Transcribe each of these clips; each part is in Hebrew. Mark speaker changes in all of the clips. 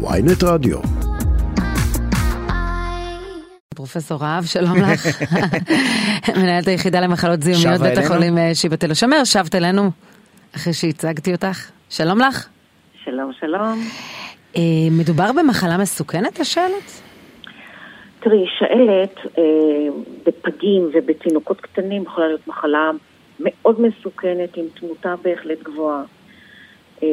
Speaker 1: ויינט רדיו.
Speaker 2: פרופסור רהב, שלום לך. מנהלת היחידה למחלות זיהומיות בית החולים אה, שיבא תל השומר, שבת אלינו אחרי שהצגתי אותך. שלום לך.
Speaker 3: שלום, שלום.
Speaker 2: אה, מדובר במחלה מסוכנת, השאלת?
Speaker 3: תראי, שאלת אה, בפגים ובתינוקות קטנים יכולה להיות מחלה מאוד מסוכנת עם תמותה בהחלט גבוהה. אה,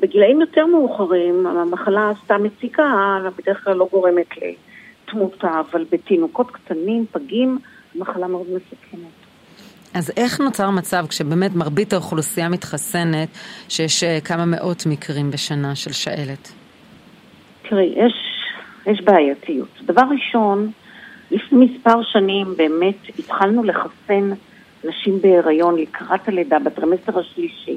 Speaker 3: בגילאים יותר מאוחרים המחלה סתם מציקה, בדרך כלל לא גורמת לתמותה, אבל בתינוקות קטנים, פגים, מחלה מאוד מסוכנת.
Speaker 2: אז איך נוצר מצב כשבאמת מרבית האוכלוסייה מתחסנת, שיש אה, כמה מאות מקרים בשנה של שאלת?
Speaker 3: תראי, יש, יש בעייתיות. דבר ראשון, לפני מספר שנים באמת התחלנו לחסן נשים בהיריון לקראת הלידה בטרמסטר השלישי.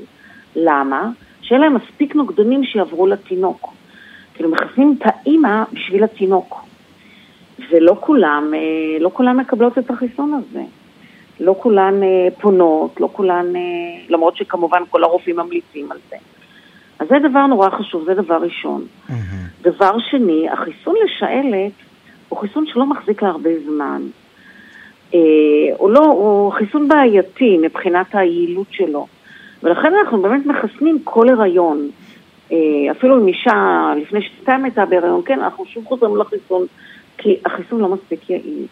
Speaker 3: למה? שיהיה להם מספיק נוגדנים שיעברו לתינוק. כאילו מחסנים את האימא בשביל התינוק. ולא כולם, אה, לא כולם מקבלות את החיסון הזה. לא כולן אה, פונות, לא כולן, אה, למרות שכמובן כל הרופאים ממליצים על זה. אז זה דבר נורא חשוב, זה דבר ראשון. Mm-hmm. דבר שני, החיסון לשעלת הוא חיסון שלא מחזיק להרבה זמן. אה, הוא לא, הוא חיסון בעייתי מבחינת היעילות שלו. ולכן אנחנו באמת מחסנים כל הריון. אה, אפילו אם אישה לפני שנתיים הייתה בהריון, כן, אנחנו שוב חוזרים לחיסון, כי החיסון לא מספיק יעיל.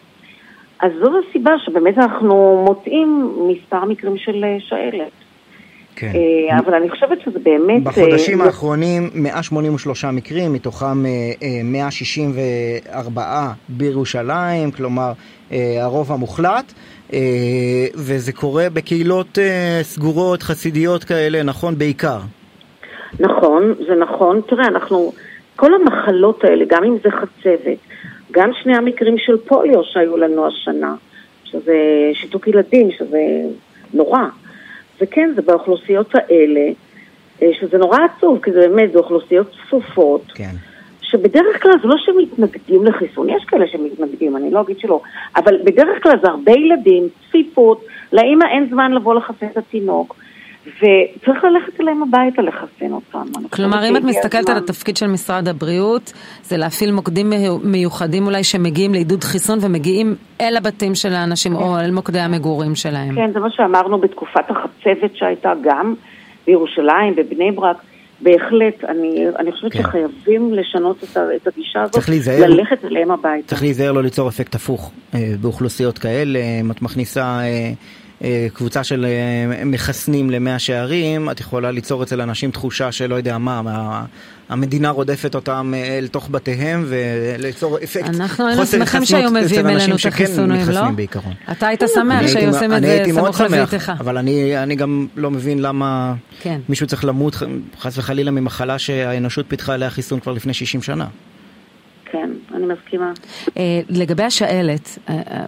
Speaker 3: אז זו הסיבה שבאמת אנחנו מוצאים מספר מקרים של אה, שאלת.
Speaker 4: כן.
Speaker 3: אה, אבל אני חושבת שזה באמת...
Speaker 4: בחודשים
Speaker 3: אה,
Speaker 4: האחרונים 183 מקרים, מתוכם אה, אה, 164 בירושלים, כלומר אה, הרוב המוחלט, אה, וזה קורה בקהילות אה, סגורות, חסידיות כאלה, נכון? בעיקר.
Speaker 3: נכון, זה נכון. תראה, אנחנו, כל המחלות האלה, גם אם זה חצבת, גם שני המקרים של פוליו שהיו לנו השנה, שזה שיתוק ילדים, שזה נורא. וכן, זה באוכלוסיות האלה, אה, שזה נורא עצוב, כי זה באמת, זה אוכלוסיות צפופות.
Speaker 4: כן.
Speaker 3: שבדרך כלל זה לא שמתנגדים לחיסון, יש כאלה שמתנגדים, אני לא אגיד שלא, אבל בדרך כלל זה הרבה ילדים, צפיפות, לאמא אין זמן לבוא לחסן את התינוק, וצריך ללכת אליהם הביתה לחסן אותם.
Speaker 2: כלומר, אם את מסתכלת על התפקיד של משרד הבריאות, זה להפעיל מוקדים מיוחדים אולי שמגיעים לעידוד חיסון ומגיעים אל הבתים של האנשים כן. או אל מוקדי המגורים שלהם.
Speaker 3: כן, זה מה שאמרנו בתקופת החצבת שהייתה גם בירושלים, בבני ברק. בהחלט, אני, אני חושבת כן. שחייבים לשנות את, את הגישה הזאת, צריך להיזהר, ללכת אליהם הביתה.
Speaker 4: צריך להיזהר לא ליצור אפקט הפוך אה, באוכלוסיות כאלה, אם את מכניסה אה, קבוצה של אה, מחסנים למאה שערים, את יכולה ליצור אצל אנשים תחושה שלא יודע מה, המדינה רודפת אותם אה, אל תוך בתיהם וליצור אפקט
Speaker 2: אנחנו היינו שמחים שהיו מביאים אלינו את החיסונים, לא?
Speaker 4: בעיקרון.
Speaker 2: אתה היית שמח שהיו עושים את זה סמוך לביתך.
Speaker 4: אבל אני, אני גם לא מבין למה כן. מישהו צריך למות חס וחלילה ממחלה שהאנושות פיתחה עליה חיסון כבר לפני 60 שנה.
Speaker 3: כן, אני מסכימה.
Speaker 2: אה, לגבי השעלת, אה, אה,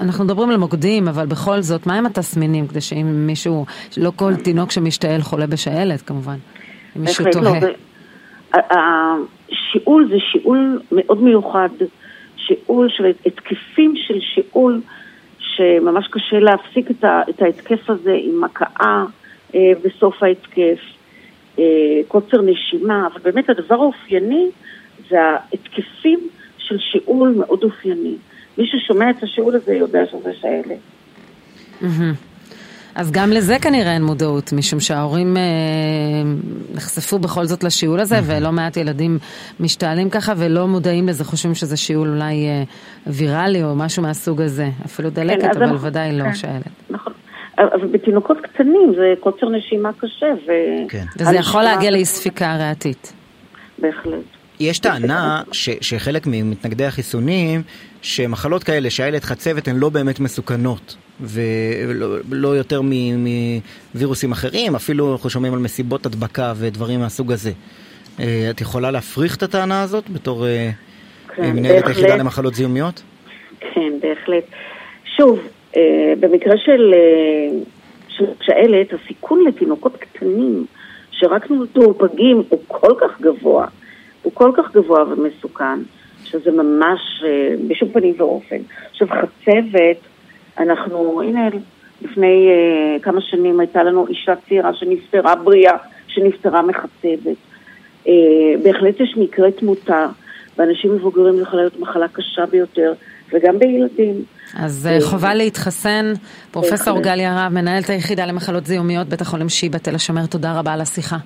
Speaker 2: אנחנו מדברים על מוקדים, אבל בכל זאת, מהם התסמינים כדי שאם מישהו, לא כל תינוק שמשתעל חולה בשעלת כמובן, אם מישהו
Speaker 3: לא,
Speaker 2: תוהה.
Speaker 3: השיעול זה שיעול מאוד מיוחד, שיעול של התקפים של שיעול, שממש קשה להפסיק את ההתקף הזה עם הקאה בסוף ההתקף, קוצר נשימה, אבל באמת הדבר האופייני זה ההתקפים של שיעול מאוד אופייני. מי ששומע את השיעול הזה יודע שזה שאלה.
Speaker 2: אז גם לזה כנראה אין מודעות, משום שההורים אה, נחשפו בכל זאת לשיעול הזה, ולא מעט ילדים משתעלים ככה ולא מודעים לזה, חושבים שזה שיעול אולי אה, ויראלי או משהו מהסוג הזה. אפילו דלקת, כן, אבל אנחנו, ודאי לא כן, שאלת.
Speaker 3: נכון. אבל בתינוקות קטנים זה קוצר נשימה קשה. ו...
Speaker 2: כן. וזה יכול להגיע לאי ספיקה ריאתית.
Speaker 3: בהחלט.
Speaker 4: יש טענה ש, שחלק ממתנגדי החיסונים, שמחלות כאלה, שהילד חצבת, הן לא באמת מסוכנות, ולא לא יותר מווירוסים אחרים, אפילו אנחנו שומעים על מסיבות הדבקה ודברים מהסוג הזה. אה, את יכולה להפריך את הטענה הזאת בתור אה, כן, מנהלת היחידה למחלות זיהומיות?
Speaker 3: כן, בהחלט. שוב, אה, במקרה של שאלת, הסיכון לתינוקות קטנים שרק נולדו פגים הוא כל כך גבוה. הוא כל כך גבוה ומסוכן, שזה ממש אה, בשום פנים ואופן. עכשיו חצבת, אנחנו, הנה, לפני uh, כמה שנים הייתה לנו אישה צעירה שנפטרה בריאה, שנפטרה מחצבת. בהחלט יש מקרי תמותה, באנשים מבוגרים יכולה להיות מחלה קשה ביותר, וגם בילדים.
Speaker 2: אז חובה להתחסן. פרופסור גליה רהב, מנהלת היחידה למחלות זיהומיות, בית החולים שיבא תל השומר, תודה רבה על השיחה.